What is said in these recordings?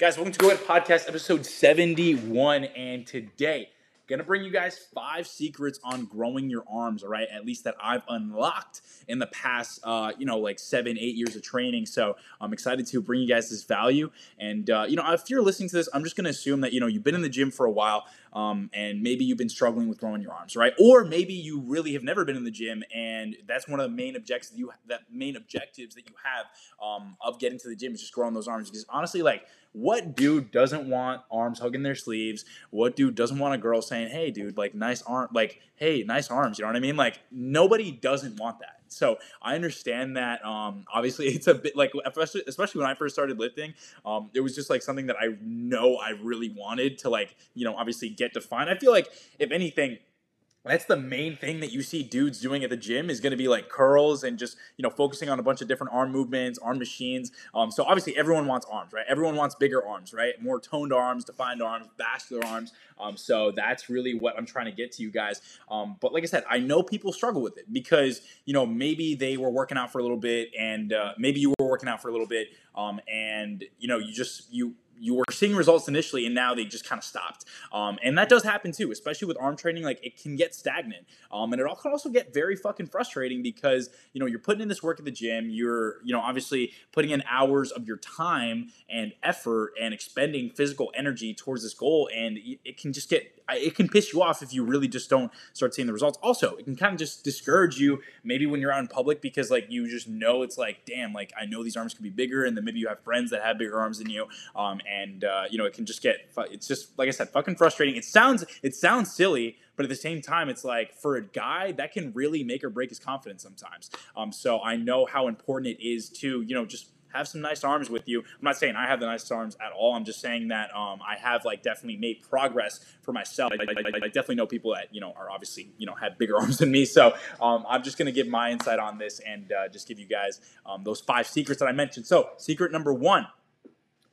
Guys, welcome to Go Ahead Podcast, episode 71. And today, gonna bring you guys five secrets on growing your arms, all right? At least that I've unlocked in the past, uh, you know, like seven, eight years of training. So I'm excited to bring you guys this value. And, uh, you know, if you're listening to this, I'm just gonna assume that, you know, you've been in the gym for a while um, and maybe you've been struggling with growing your arms, right? Or maybe you really have never been in the gym, and that's one of the main objectives that you that main objectives that you have um, of getting to the gym is just growing those arms. Because honestly, like what dude doesn't want arms hugging their sleeves? What dude doesn't want a girl saying, "Hey, dude, like nice arm, like hey, nice arms"? You know what I mean? Like nobody doesn't want that. So I understand that. Um, obviously, it's a bit like especially especially when I first started lifting, um, it was just like something that I know I really wanted to like you know obviously get defined. I feel like if anything that's the main thing that you see dudes doing at the gym is going to be like curls and just you know focusing on a bunch of different arm movements arm machines. Um, so obviously everyone wants arms right? Everyone wants bigger arms right? More toned arms defined arms vascular arms. Um, so that's really what i'm trying to get to you guys. Um, but like i said i know people struggle with it because you know maybe they were working out for a little bit and uh, maybe you were working out for a little bit um, and you know you just you you were seeing results initially and now they just kind of stopped. Um, and that does happen too, especially with arm training. Like it can get stagnant. Um, and it all can also get very fucking frustrating because, you know, you're putting in this work at the gym. You're, you know, obviously putting in hours of your time and effort and expending physical energy towards this goal. And it can just get it can piss you off if you really just don't start seeing the results. Also, it can kind of just discourage you maybe when you're out in public because like you just know it's like, damn, like I know these arms could be bigger, and then maybe you have friends that have bigger arms than you, um, and uh, you know it can just get it's just like I said, fucking frustrating. It sounds it sounds silly, but at the same time, it's like for a guy that can really make or break his confidence sometimes. Um, so I know how important it is to you know just have some nice arms with you. I'm not saying I have the nicest arms at all. I'm just saying that um, I have like definitely made progress for myself. I, I, I, definitely know people that you know are obviously you know have bigger arms than me. So um, I'm just gonna give my insight on this and uh, just give you guys um, those five secrets that I mentioned. So secret number one,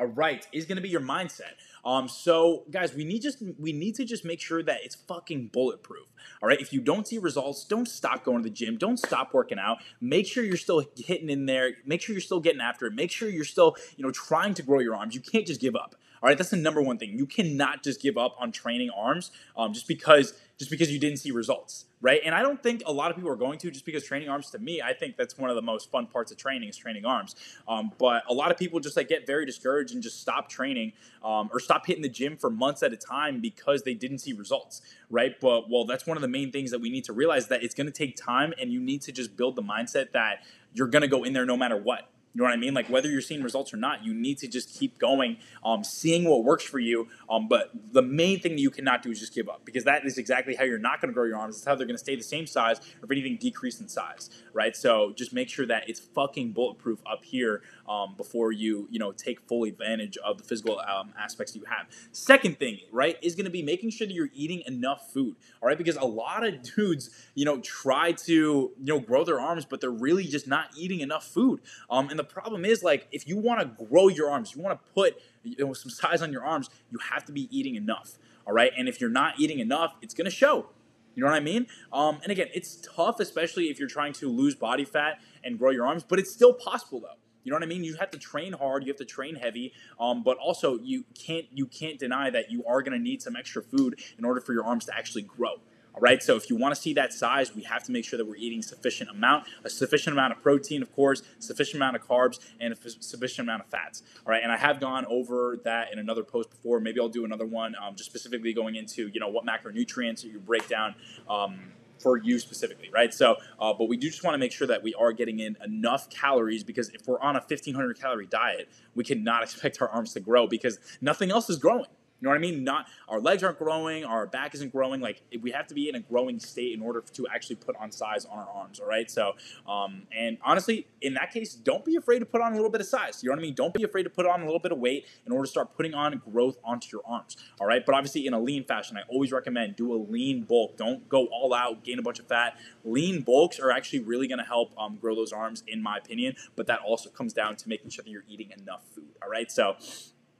all right, is gonna be your mindset. Um, so guys, we need just we need to just make sure that it's fucking bulletproof. All right. If you don't see results, don't stop going to the gym. Don't stop working out. Make sure you're still hitting in there. Make sure you're still getting after it. Make sure you're still, you know, trying to grow your arms. You can't just give up. All right, that's the number one thing. You cannot just give up on training arms um, just because just because you didn't see results, right? And I don't think a lot of people are going to just because training arms to me, I think that's one of the most fun parts of training is training arms. Um, but a lot of people just like get very discouraged and just stop training um, or stop hitting the gym for months at a time because they didn't see results, right? But well, that's one of the main things that we need to realize that it's going to take time and you need to just build the mindset that you're going to go in there no matter what you know what I mean? Like whether you're seeing results or not, you need to just keep going, um, seeing what works for you. Um, but the main thing that you cannot do is just give up because that is exactly how you're not going to grow your arms. It's how they're going to stay the same size or if anything decrease in size, right? So just make sure that it's fucking bulletproof up here um, before you you know take full advantage of the physical um, aspects you have. Second thing, right, is going to be making sure that you're eating enough food. All right, because a lot of dudes, you know, try to you know grow their arms, but they're really just not eating enough food. Um, and the problem is like if you want to grow your arms, you want to put you know, some size on your arms, you have to be eating enough. All right, and if you're not eating enough, it's to show. You know what I mean? Um, and again, it's tough, especially if you're trying to lose body fat and grow your arms, but it's still possible though. You know what I mean? You have to train hard. You have to train heavy. Um, but also, you can't you can't deny that you are going to need some extra food in order for your arms to actually grow. All right. So if you want to see that size, we have to make sure that we're eating sufficient amount, a sufficient amount of protein, of course, sufficient amount of carbs, and a f- sufficient amount of fats. All right. And I have gone over that in another post before. Maybe I'll do another one, um, just specifically going into you know what macronutrients you break down. Um, for you specifically, right? So, uh, but we do just want to make sure that we are getting in enough calories because if we're on a 1500 calorie diet, we cannot expect our arms to grow because nothing else is growing. You know what I mean? Not our legs aren't growing, our back isn't growing. Like we have to be in a growing state in order to actually put on size on our arms. All right. So, um, and honestly, in that case, don't be afraid to put on a little bit of size. You know what I mean? Don't be afraid to put on a little bit of weight in order to start putting on growth onto your arms. All right. But obviously, in a lean fashion, I always recommend do a lean bulk. Don't go all out, gain a bunch of fat. Lean bulks are actually really going to help um, grow those arms, in my opinion. But that also comes down to making sure that you're eating enough food. All right. So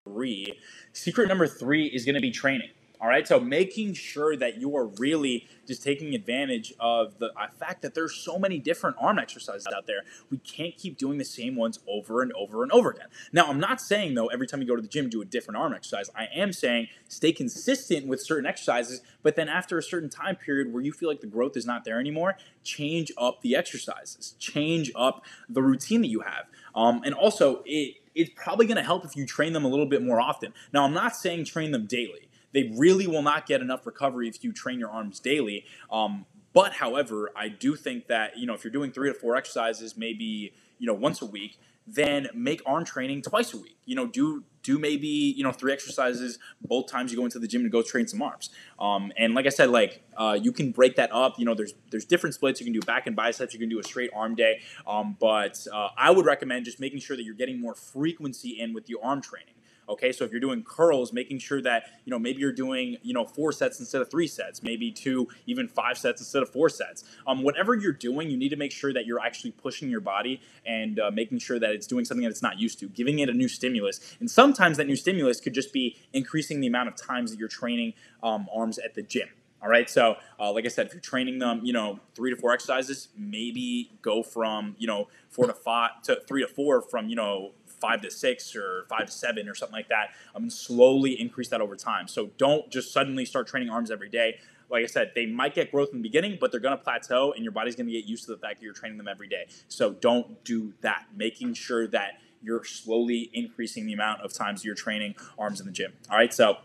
three. Secret number three is going to be training. All right, so making sure that you are really just taking advantage of the uh, fact that there's so many different arm exercises out there. We can't keep doing the same ones over and over and over again. Now, I'm not saying though every time you go to the gym do a different arm exercise. I am saying stay consistent with certain exercises, but then after a certain time period where you feel like the growth is not there anymore, change up the exercises, change up the routine that you have, um, and also it it's probably going to help if you train them a little bit more often. Now, I'm not saying train them daily. They really will not get enough recovery if you train your arms daily. Um, but however, I do think that you know if you're doing three to four exercises, maybe you know once a week, then make arm training twice a week. You know, do do maybe you know three exercises both times you go into the gym to go train some arms. Um, and like I said, like uh, you can break that up. You know, there's there's different splits. You can do back and biceps. You can do a straight arm day. Um, but uh, I would recommend just making sure that you're getting more frequency in with your arm training. Okay, so if you're doing curls, making sure that you know maybe you're doing you know four sets instead of three sets, maybe two, even five sets instead of four sets. Um, whatever you're doing, you need to make sure that you're actually pushing your body and uh, making sure that it's doing something that it's not used to, giving it a new stimulus. And sometimes that new stimulus could just be increasing the amount of times that you're training um, arms at the gym. All right. So, uh, like I said, if you're training them, you know, three to four exercises, maybe go from, you know, four to five to three to four from, you know, five to six or five to seven or something like that. I'm um, slowly increase that over time. So don't just suddenly start training arms every day. Like I said, they might get growth in the beginning, but they're going to plateau and your body's going to get used to the fact that you're training them every day. So don't do that. Making sure that you're slowly increasing the amount of times you're training arms in the gym. All right. So,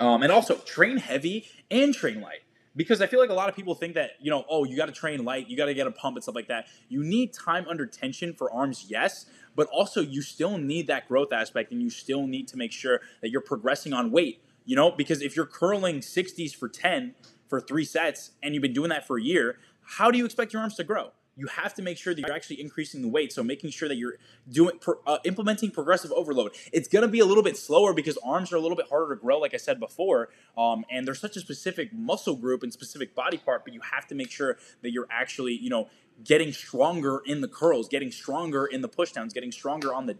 um, and also train heavy and train light because I feel like a lot of people think that, you know, oh, you got to train light, you got to get a pump and stuff like that. You need time under tension for arms, yes, but also you still need that growth aspect and you still need to make sure that you're progressing on weight, you know, because if you're curling 60s for 10 for three sets and you've been doing that for a year, how do you expect your arms to grow? you have to make sure that you're actually increasing the weight. So making sure that you're doing uh, implementing progressive overload. It's to be a little bit slower because arms are a little bit harder to grow, like I said before, um, and they're such a specific muscle group and specific body part. But you have to make sure that you're actually, you know, getting stronger in the curls, getting stronger in the pushdowns, getting stronger on the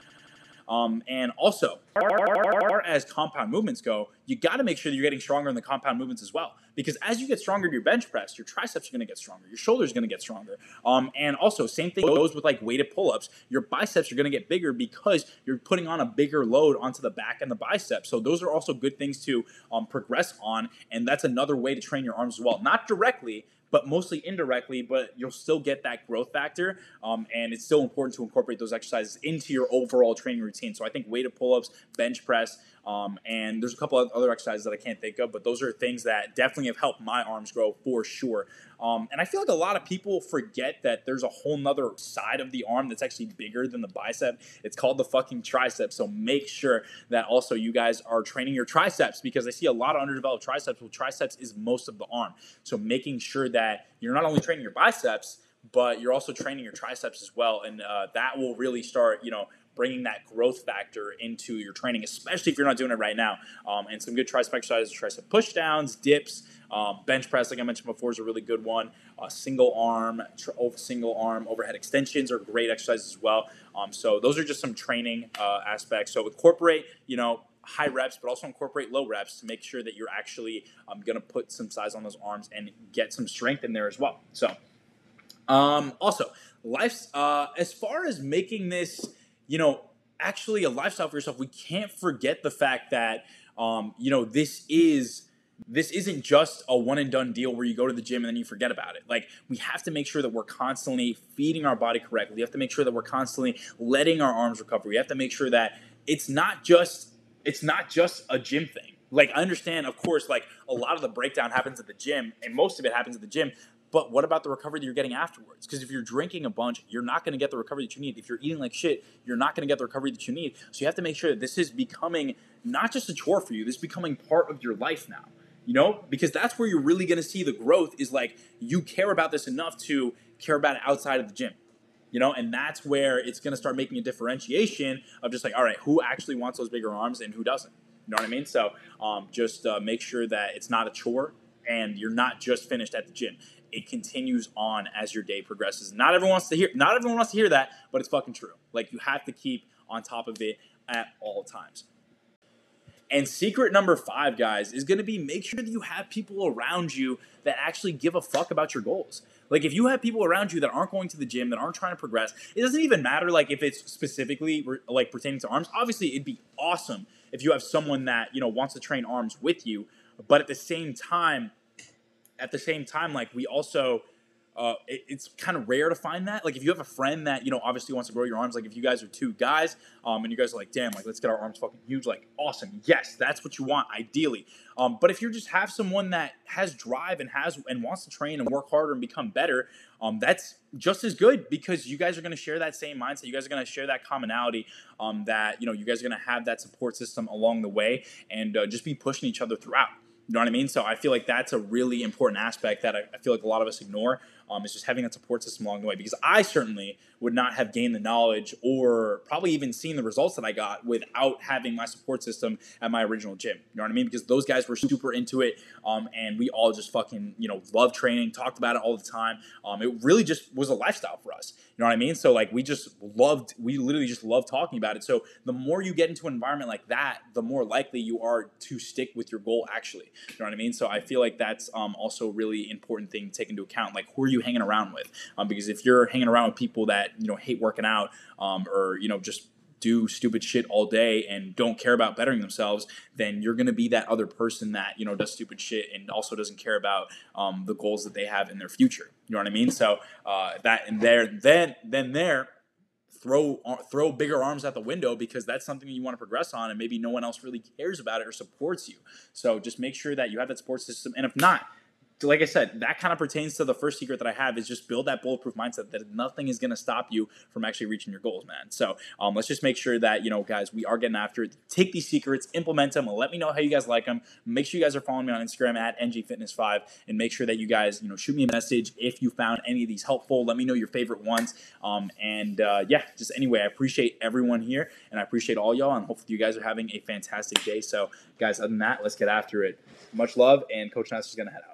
um, and also, as compound movements go, you got to make sure that you're getting stronger in the compound movements as well. Because as you get stronger in your bench press, your triceps are going to get stronger, your shoulders are going to get stronger. Um, and also, same thing goes with like weighted pull ups. Your biceps are going to get bigger because you're putting on a bigger load onto the back and the biceps. So those are also good things to um, progress on. And that's another way to train your arms as well. Not directly, but mostly indirectly, but you'll still get that growth factor. Um, and it's still important to incorporate those exercises into your overall training routine. So I think weighted pull ups, bench press, um, and there's a couple of other exercises that I can't think of, but those are things that definitely have helped my arms grow for sure. Um, and I feel like a lot of people forget that there's a whole nother side of the arm that's actually bigger than the bicep. It's called the fucking tricep. So make sure that also you guys are training your triceps because I see a lot of underdeveloped triceps. Well, triceps is most of the arm. So making sure that you're not only training your biceps, but you're also training your triceps as well. And uh, that will really start, you know, bringing that growth factor into your training, especially if you're not doing it right now. Um, and some good tricep exercises, tricep pushdowns, dips, um, bench press, like I mentioned before, is a really good one. Uh, single arm, tr- single arm overhead extensions are great exercises as well. Um, so those are just some training uh, aspects. So incorporate, you know, high reps, but also incorporate low reps to make sure that you're actually um, going to put some size on those arms and get some strength in there as well. So, um, also, life uh, as far as making this you know, actually a lifestyle for yourself, we can't forget the fact that, um, you know, this is this isn't just a one and done deal where you go to the gym and then you forget about it. Like we have to make sure that we're constantly feeding our body correctly. We have to make sure that we're constantly letting our arms recover. We have to make sure that it's not just it's not just a gym thing. Like I understand, of course, like a lot of the breakdown happens at the gym, and most of it happens at the gym. But what about the recovery that you're getting afterwards? Because if you're drinking a bunch, you're not going to get the recovery that you need. If you're eating like shit, you're not going to get the recovery that you need. So you have to make sure that this is becoming not just a chore for you, this is becoming part of your life now. You know, because that's where you're really going to see the growth is like you care about this enough to care about it outside of the gym. You know, and that's where it's going to start making a differentiation of just like, all right, who actually wants those bigger arms and who doesn't? You know what I mean? So um, just uh, make sure that it's not a chore and you're not just finished at the gym it continues on as your day progresses. Not everyone wants to hear not everyone wants to hear that, but it's fucking true. Like you have to keep on top of it at all times. And secret number five, guys, is going to be make sure that you have people around you that actually give a fuck about your goals. Like if you have people around you that aren't going to the gym, that aren't trying to progress, it doesn't even matter like if it's specifically like pertaining to arms. Obviously, it'd be awesome if you have someone that, you know, wants to train arms with you, but at the same time at the same time like we also uh, it, it's kind of rare to find that. Like if you have a friend that you know obviously wants to grow your arms, like if you guys are two guys, um, and you guys are like, damn, like let's get our arms fucking huge, like awesome, yes, that's what you want ideally. Um, but if you just have someone that has drive and has and wants to train and work harder and become better, um, that's just as good because you guys are going to share that same mindset. You guys are going to share that commonality. Um, that you know you guys are going to have that support system along the way and uh, just be pushing each other throughout. You know what I mean? So I feel like that's a really important aspect that I, I feel like a lot of us ignore um, is just having that support system along the way. Because I certainly would not have gained the knowledge or probably even seen the results that I got without having my support system at my original gym. You know what I mean? Because those guys were super into it, um, and we all just fucking you know love training, talked about it all the time. Um, it really just was a lifestyle for us. You know what I mean? So like we just loved, we literally just love talking about it. So the more you get into an environment like that, the more likely you are to stick with your goal. Actually, you know what I mean? So I feel like that's um, also a really important thing to take into account. Like who are you hanging around with? Um, because if you're hanging around with people that you know hate working out um, or you know just do stupid shit all day and don't care about bettering themselves, then you're going to be that other person that you know does stupid shit and also doesn't care about um, the goals that they have in their future. You know what I mean? So uh, that and there, then then there, throw uh, throw bigger arms out the window because that's something you want to progress on, and maybe no one else really cares about it or supports you. So just make sure that you have that support system, and if not like I said, that kind of pertains to the first secret that I have is just build that bulletproof mindset that nothing is going to stop you from actually reaching your goals, man. So um, let's just make sure that, you know, guys, we are getting after it. Take these secrets, implement them, let me know how you guys like them. Make sure you guys are following me on Instagram at ngfitness5 and make sure that you guys, you know, shoot me a message if you found any of these helpful. Let me know your favorite ones. Um, and uh, yeah, just anyway, I appreciate everyone here and I appreciate all y'all and hopefully you guys are having a fantastic day. So guys, other than that, let's get after it. Much love and Coach Nass is going to head out.